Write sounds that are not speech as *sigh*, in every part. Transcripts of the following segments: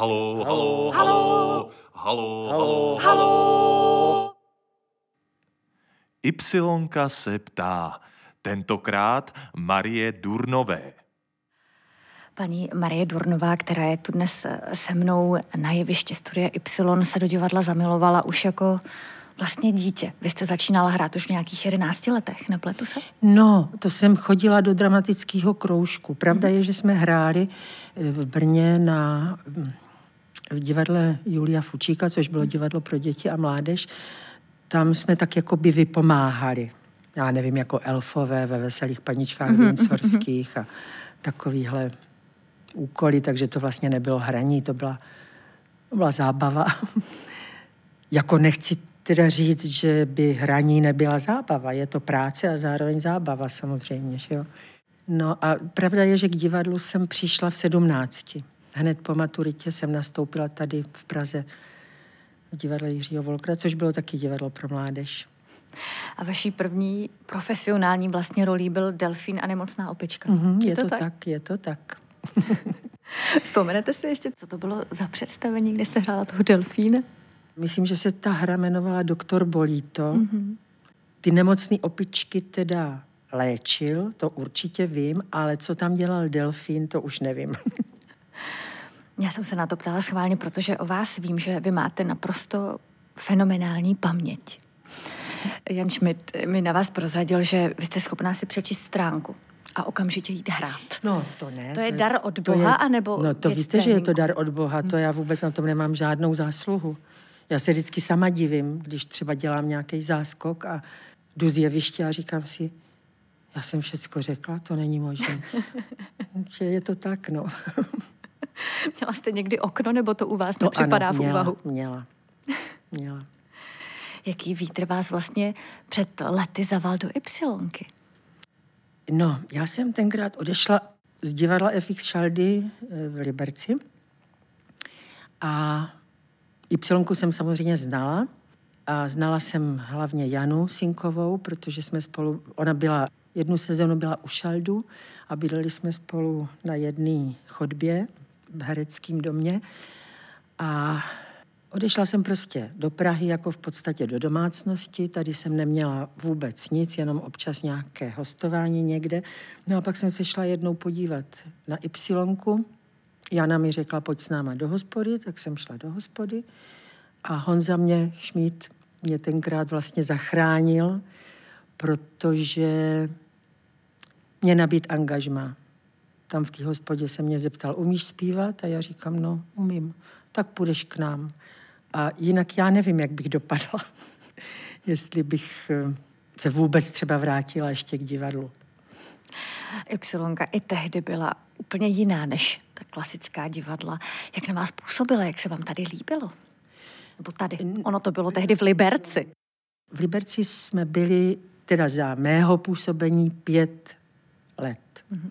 Halo, halo, halo, halo, halo, halo. Ypsilonka se ptá, tentokrát Marie Durnové. Paní Marie Durnová, která je tu dnes se mnou na jeviště Studie Y, se do divadla zamilovala už jako vlastně dítě. Vy jste začínala hrát už v nějakých 11 letech, nepletu se? No, to jsem chodila do dramatického kroužku. Pravda je, že jsme hráli eh, v Brně na v divadle Julia Fučíka, což bylo divadlo pro děti a mládež. Tam jsme tak jako by vypomáhali. Já nevím, jako elfové ve veselých paničkách mm-hmm. Windsorských a takovýhle úkoly, takže to vlastně nebylo hraní, to byla, to byla zábava. *laughs* jako nechci teda říct, že by hraní nebyla zábava. Je to práce a zároveň zábava samozřejmě. Že jo? No a pravda je, že k divadlu jsem přišla v sedmnácti. Hned po maturitě jsem nastoupila tady v Praze v divadle Jiřího Volkra, což bylo taky divadlo pro mládež. A vaší první profesionální vlastně rolí byl Delfín a nemocná opička. Mm-hmm, je, je to, to tak? tak? Je to tak. *laughs* Vzpomenete si ještě, co to bylo za představení, kde jste hrála toho delfína? Myslím, že se ta hra jmenovala Doktor Bolíto. Mm-hmm. Ty nemocné opičky teda léčil, to určitě vím, ale co tam dělal delfín, to už nevím. *laughs* Já jsem se na to ptala schválně, protože o vás vím, že vy máte naprosto fenomenální paměť. Jan Schmidt mi na vás prozradil, že vy jste schopná si přečíst stránku a okamžitě jít hrát. No, to ne. To je dar od Boha, je, anebo No, to víte, tréninku? že je to dar od Boha, to já vůbec na tom nemám žádnou zásluhu. Já se vždycky sama divím, když třeba dělám nějaký záskok a jdu z jeviště a říkám si, já jsem všecko řekla, to není možné. *laughs* je to tak, no. *laughs* Měla jste někdy okno, nebo to u vás to nepřipadá ano, měla, v úvahu? Měla, *laughs* měla. Jaký vítr vás vlastně před lety zaval do Ypsilonky? No, já jsem tenkrát odešla z divadla FX Šaldy eh, v Liberci a Ypsilonku jsem samozřejmě znala a znala jsem hlavně Janu Sinkovou, protože jsme spolu, ona byla, jednu sezonu byla u Šaldu a bydleli jsme spolu na jedné chodbě v hereckém domě a Odešla jsem prostě do Prahy jako v podstatě do domácnosti. Tady jsem neměla vůbec nic, jenom občas nějaké hostování někde. No a pak jsem se šla jednou podívat na Ypsilonku. Jana mi řekla, pojď s náma do hospody, tak jsem šla do hospody. A Honza mě, Šmít, mě tenkrát vlastně zachránil, protože mě nabít angažma. Tam v té hospodě se mě zeptal, umíš zpívat? A já říkám, no, umím. Tak půjdeš k nám. A jinak já nevím, jak bych dopadla, *laughs* jestli bych eh, se vůbec třeba vrátila ještě k divadlu. Ypsilonka i tehdy byla úplně jiná než ta klasická divadla. Jak na vás působila, jak se vám tady líbilo? Nebo tady? Ono to bylo tehdy v Liberci. V Liberci jsme byli teda za mého působení pět let. Mm-hmm.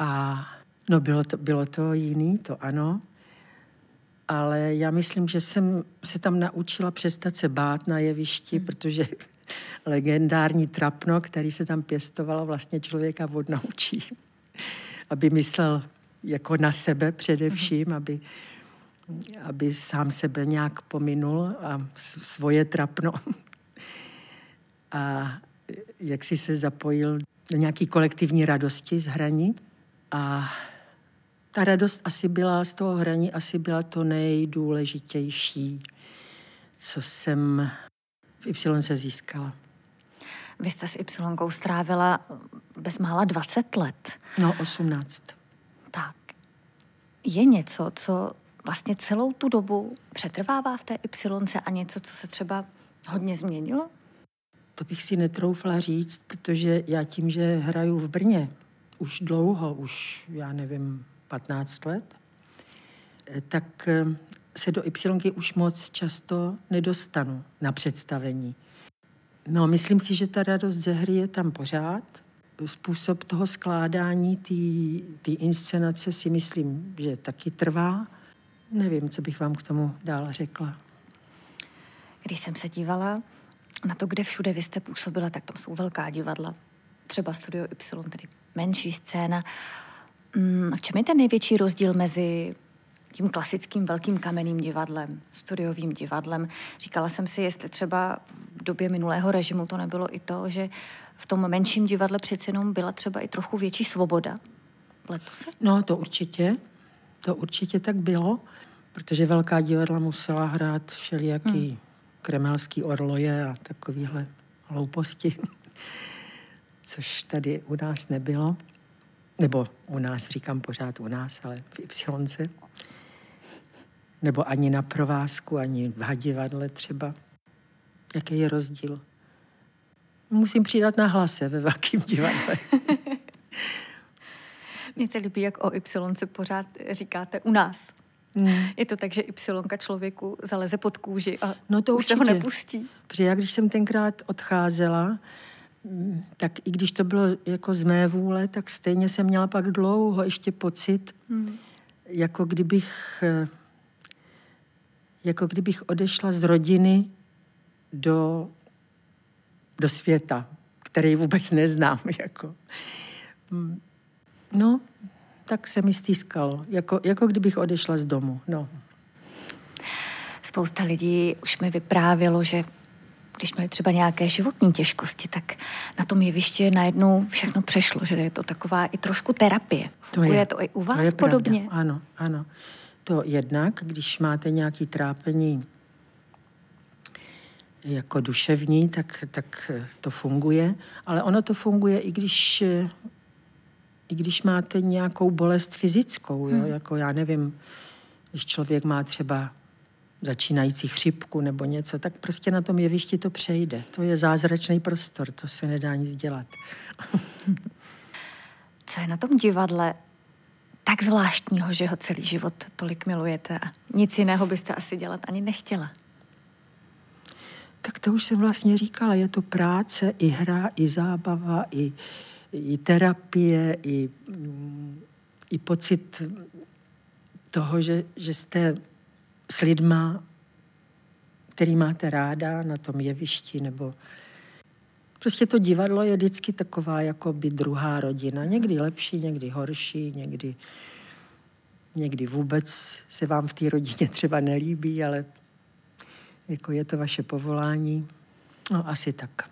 A no bylo to, bylo to jiný, to ano ale já myslím, že jsem se tam naučila přestat se bát na jevišti, hmm. protože *laughs* legendární trapno, který se tam pěstovalo, vlastně člověka odnaučí, *laughs* aby myslel jako na sebe především, hmm. aby, aby sám sebe nějak pominul a svoje trapno. *laughs* A jak si se zapojil do nějaký kolektivní radosti z hraní. A ta radost asi byla z toho hraní, asi byla to nejdůležitější, co jsem v Y se získala. Vy jste s Y strávila bezmála 20 let. No, 18. Tak. Je něco, co vlastně celou tu dobu přetrvává v té Y a něco, co se třeba hodně změnilo? To bych si netroufla říct, protože já tím, že hraju v Brně už dlouho, už já nevím, 15 let, tak eh, se do Y už moc často nedostanu na představení. No, myslím si, že ta radost ze hry je tam pořád. Způsob toho skládání té inscenace si myslím, že taky trvá. Nevím, co bych vám k tomu dál řekla. Když jsem se dívala na to, kde všude vy jste působila, tak tam jsou velká divadla. Třeba Studio Y, tedy menší scéna. Mm, v čem je ten největší rozdíl mezi tím klasickým velkým kamenným divadlem, studiovým divadlem. Říkala jsem si, jestli třeba v době minulého režimu to nebylo i to, že v tom menším divadle přeci jenom byla třeba i trochu větší svoboda. Pletu se? No, to určitě. To určitě tak bylo, protože velká divadla musela hrát všelijaký hmm. kremelský orloje a takovýhle hlouposti, což tady u nás nebylo. Nebo u nás, říkám pořád u nás, ale v Ypsilonce. Nebo ani na provázku, ani v hadivadle třeba. Jaký je rozdíl? Musím přidat na hlase ve velkém divadle. *laughs* Mně se líbí, jak o Y pořád říkáte u nás. Mm. Je to tak, že Y člověku zaleze pod kůži a no to už určitě. se ho nepustí. Protože já, když jsem tenkrát odcházela, tak i když to bylo jako z mé vůle, tak stejně jsem měla pak dlouho ještě pocit, mm. jako kdybych jako kdybych odešla z rodiny do, do světa, který vůbec neznám. *laughs* Jako. Mm. No, tak se mi stýskalo, jako, jako kdybych odešla z domu. No. Spousta lidí už mi vyprávělo, že když měli třeba nějaké životní těžkosti, tak na tom jevišti najednou všechno přešlo, že je to taková i trošku terapie. To je, je to i u vás to je podobně? Pravda. Ano, ano. To jednak, když máte nějaké trápení jako duševní, tak, tak to funguje, ale ono to funguje i když i když máte nějakou bolest fyzickou, jo? Hmm. jako já nevím, když člověk má třeba začínající chřipku nebo něco, tak prostě na tom jevišti to přejde. To je zázračný prostor, to se nedá nic dělat. *laughs* Co je na tom divadle tak zvláštního, že ho celý život tolik milujete a nic jiného byste asi dělat ani nechtěla? Tak to už jsem vlastně říkala, je to práce, i hra, i zábava, i, i terapie, i, i pocit toho, že, že jste s lidma, který máte ráda na tom jevišti, nebo prostě to divadlo je vždycky taková jako by druhá rodina. Někdy lepší, někdy horší, někdy, někdy vůbec se vám v té rodině třeba nelíbí, ale jako je to vaše povolání. No, asi tak.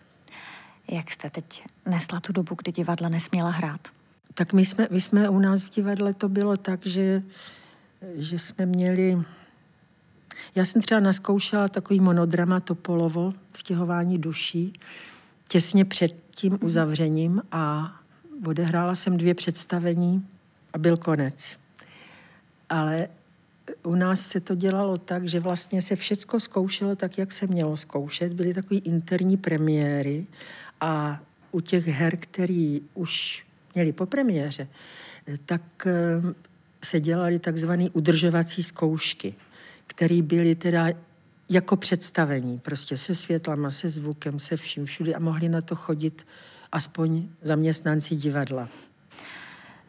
Jak jste teď nesla tu dobu, kdy divadla nesměla hrát? Tak my jsme, my jsme u nás v divadle to bylo tak, že, že jsme měli... Já jsem třeba naskoušela takový monodrama Topolovo, stěhování duší, těsně před tím mhm. uzavřením a odehrála jsem dvě představení a byl konec. Ale u nás se to dělalo tak, že vlastně se všecko zkoušelo tak, jak se mělo zkoušet. Byly takové interní premiéry a u těch her, který už měli po premiéře, tak eh, se dělaly takzvané udržovací zkoušky, které byly teda jako představení, prostě se světlama, se zvukem, se vším všude a mohli na to chodit aspoň zaměstnanci divadla.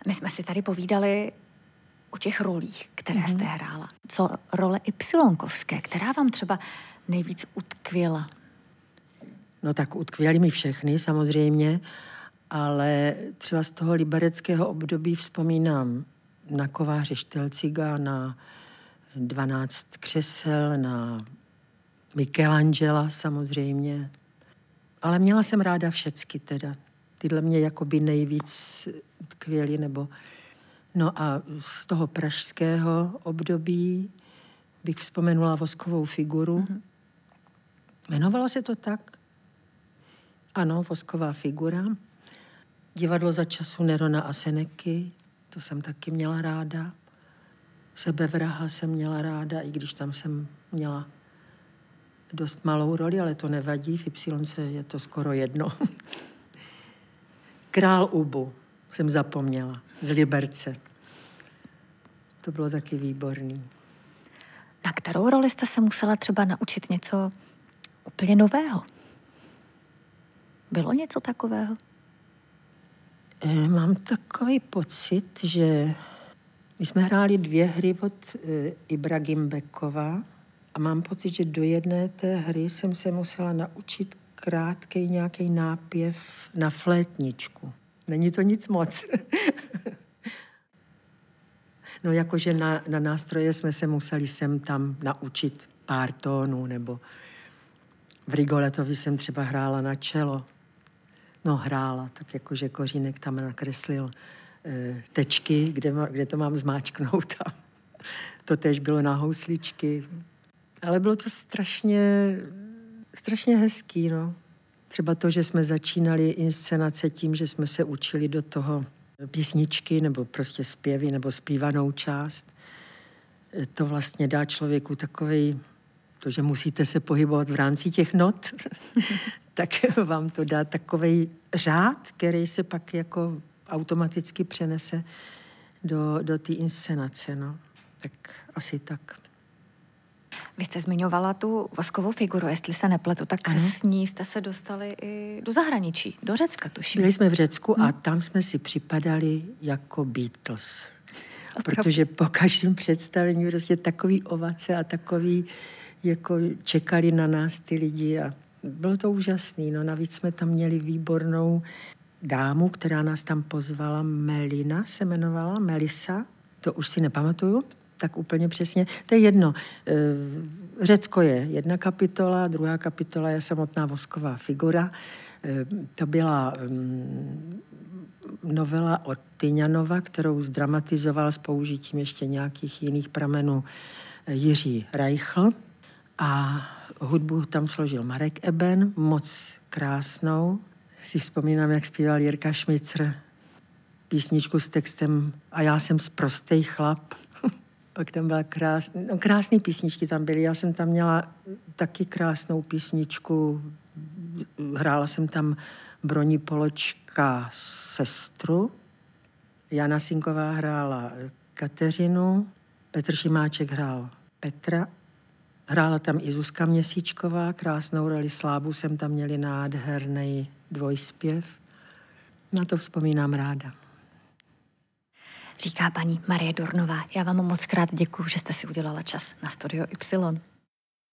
My jsme si tady povídali o těch rolích, které mm-hmm. jste hrála. Co role Ypsilonkovské, která vám třeba nejvíc utkvěla? No tak utkvěly mi všechny samozřejmě, ale třeba z toho libereckého období vzpomínám na kováře Štelciga, na 12 křesel, na Michelangela samozřejmě. Ale měla jsem ráda všecky teda. Tyhle mě jakoby nejvíc tkvěly, nebo... No a z toho pražského období bych vzpomenula voskovou figuru. Mm-hmm. Jmenovalo se to tak? Ano, vosková figura. Divadlo za času Nerona a Seneky, to jsem taky měla ráda. Sebevraha jsem měla ráda, i když tam jsem měla dost malou roli, ale to nevadí, v Y je to skoro jedno. *laughs* Král Ubu jsem zapomněla, z Liberce. To bylo taky výborný. Na kterou roli jste se musela třeba naučit něco úplně nového? Bylo něco takového? E, mám takový pocit, že my jsme hráli dvě hry od e, Ibra Gimbekova a mám pocit, že do jedné té hry jsem se musela naučit krátký nějaký nápěv na flétničku. Není to nic moc. *laughs* No jakože na, na nástroje jsme se museli sem tam naučit pár tónů, nebo v Rigoletovi jsem třeba hrála na čelo. No hrála, tak jakože Kořínek tam nakreslil tečky, kde, kde to mám zmáčknout. A to tež bylo na housličky. Ale bylo to strašně, strašně hezký, no. Třeba to, že jsme začínali inscenace tím, že jsme se učili do toho písničky nebo prostě zpěvy nebo zpívanou část. To vlastně dá člověku takový, to, že musíte se pohybovat v rámci těch not, *laughs* tak vám to dá takový řád, který se pak jako automaticky přenese do, do té inscenace. No. Tak asi tak. Vy jste zmiňovala tu voskovou figuru, jestli se nepletu, tak ano. s ní jste se dostali i do zahraničí, do Řecka tuším. Byli jsme v Řecku hmm. a tam jsme si připadali jako Beatles. Opravdu. Protože po každém představení prostě takový ovace a takový, jako čekali na nás ty lidi a bylo to úžasný. No navíc jsme tam měli výbornou dámu, která nás tam pozvala, Melina se jmenovala, Melisa, to už si nepamatuju tak úplně přesně. To je jedno. E, Řecko je jedna kapitola, druhá kapitola je samotná vosková figura. E, to byla mm, novela od Tyňanova, kterou zdramatizoval s použitím ještě nějakých jiných pramenů e, Jiří Reichl. A hudbu tam složil Marek Eben, moc krásnou. Si vzpomínám, jak zpíval Jirka Šmicr písničku s textem A já jsem sprostej chlap. *laughs* Pak tam byla krás, no, krásné písničky tam byly. Já jsem tam měla taky krásnou písničku. Hrála jsem tam Broní Poločka sestru. Jana Sinková hrála Kateřinu. Petr Šimáček hrál Petra. Hrála tam i Zuzka Měsíčková, krásnou roli Slábu jsem tam měli nádherný dvojspěv. Na to vzpomínám ráda říká paní Marie Dornová. Já vám moc krát děkuji, že jste si udělala čas na Studio Y.